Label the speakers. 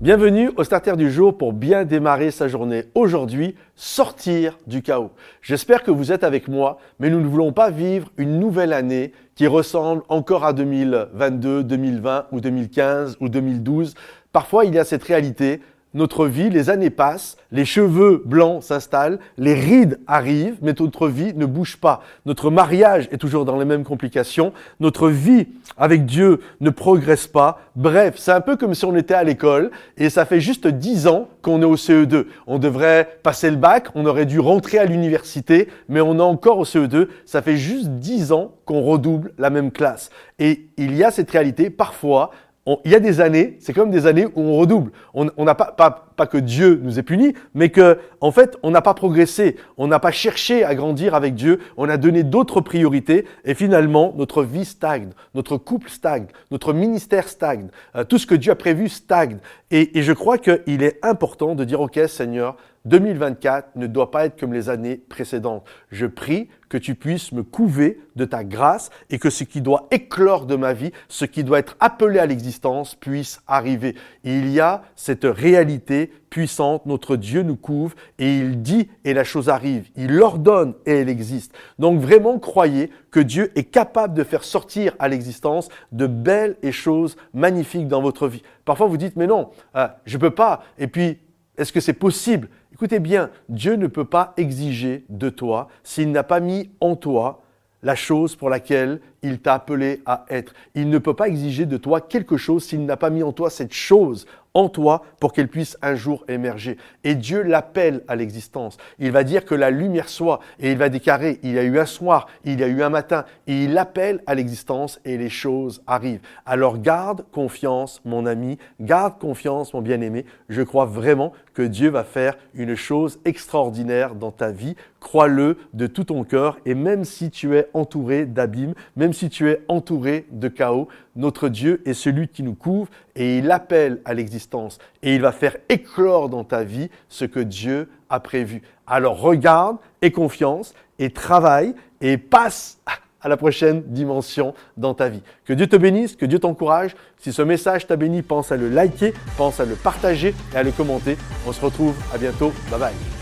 Speaker 1: Bienvenue au Starter du jour pour bien démarrer sa journée. Aujourd'hui, sortir du chaos. J'espère que vous êtes avec moi, mais nous ne voulons pas vivre une nouvelle année qui ressemble encore à 2022, 2020 ou 2015 ou 2012. Parfois, il y a cette réalité notre vie, les années passent, les cheveux blancs s'installent, les rides arrivent, mais notre vie ne bouge pas. Notre mariage est toujours dans les mêmes complications, notre vie avec Dieu ne progresse pas. Bref, c'est un peu comme si on était à l'école et ça fait juste dix ans qu'on est au CE2. On devrait passer le bac, on aurait dû rentrer à l'université, mais on est encore au CE2. Ça fait juste dix ans qu'on redouble la même classe. Et il y a cette réalité, parfois, il y a des années, c'est comme des années où on redouble. On n'a pas, pas, que Dieu nous ait punis, mais que, en fait, on n'a pas progressé. On n'a pas cherché à grandir avec Dieu. On a donné d'autres priorités et finalement, notre vie stagne, notre couple stagne, notre ministère stagne, euh, tout ce que Dieu a prévu stagne. Et, et je crois qu'il est important de dire, OK, Seigneur, 2024 ne doit pas être comme les années précédentes. Je prie que tu puisses me couver de ta grâce et que ce qui doit éclore de ma vie, ce qui doit être appelé à l'existence puisse arriver. Il y a cette réalité puissante, notre Dieu nous couvre et il dit et la chose arrive. Il ordonne et elle existe. Donc vraiment croyez que Dieu est capable de faire sortir à l'existence de belles et choses magnifiques dans votre vie. Parfois vous dites mais non, euh, je peux pas. Et puis est-ce que c'est possible? Écoutez bien, Dieu ne peut pas exiger de toi s'il n'a pas mis en toi la chose pour laquelle il t'a appelé à être. Il ne peut pas exiger de toi quelque chose s'il n'a pas mis en toi cette chose en toi pour qu'elle puisse un jour émerger. Et Dieu l'appelle à l'existence. Il va dire que la lumière soit et il va déclarer, il y a eu un soir, il y a eu un matin, et il appelle à l'existence et les choses arrivent. Alors garde confiance, mon ami, garde confiance, mon bien-aimé. Je crois vraiment que Dieu va faire une chose extraordinaire dans ta vie. Crois-le de tout ton cœur et même si tu es entouré d'abîmes, même si tu es entouré de chaos, notre Dieu est celui qui nous couvre et il appelle à l'existence et il va faire éclore dans ta vie ce que Dieu a prévu. Alors regarde, aie confiance et travaille et passe à la prochaine dimension dans ta vie. Que Dieu te bénisse, que Dieu t'encourage. Si ce message t'a béni, pense à le liker, pense à le partager et à le commenter. On se retrouve à bientôt. Bye bye.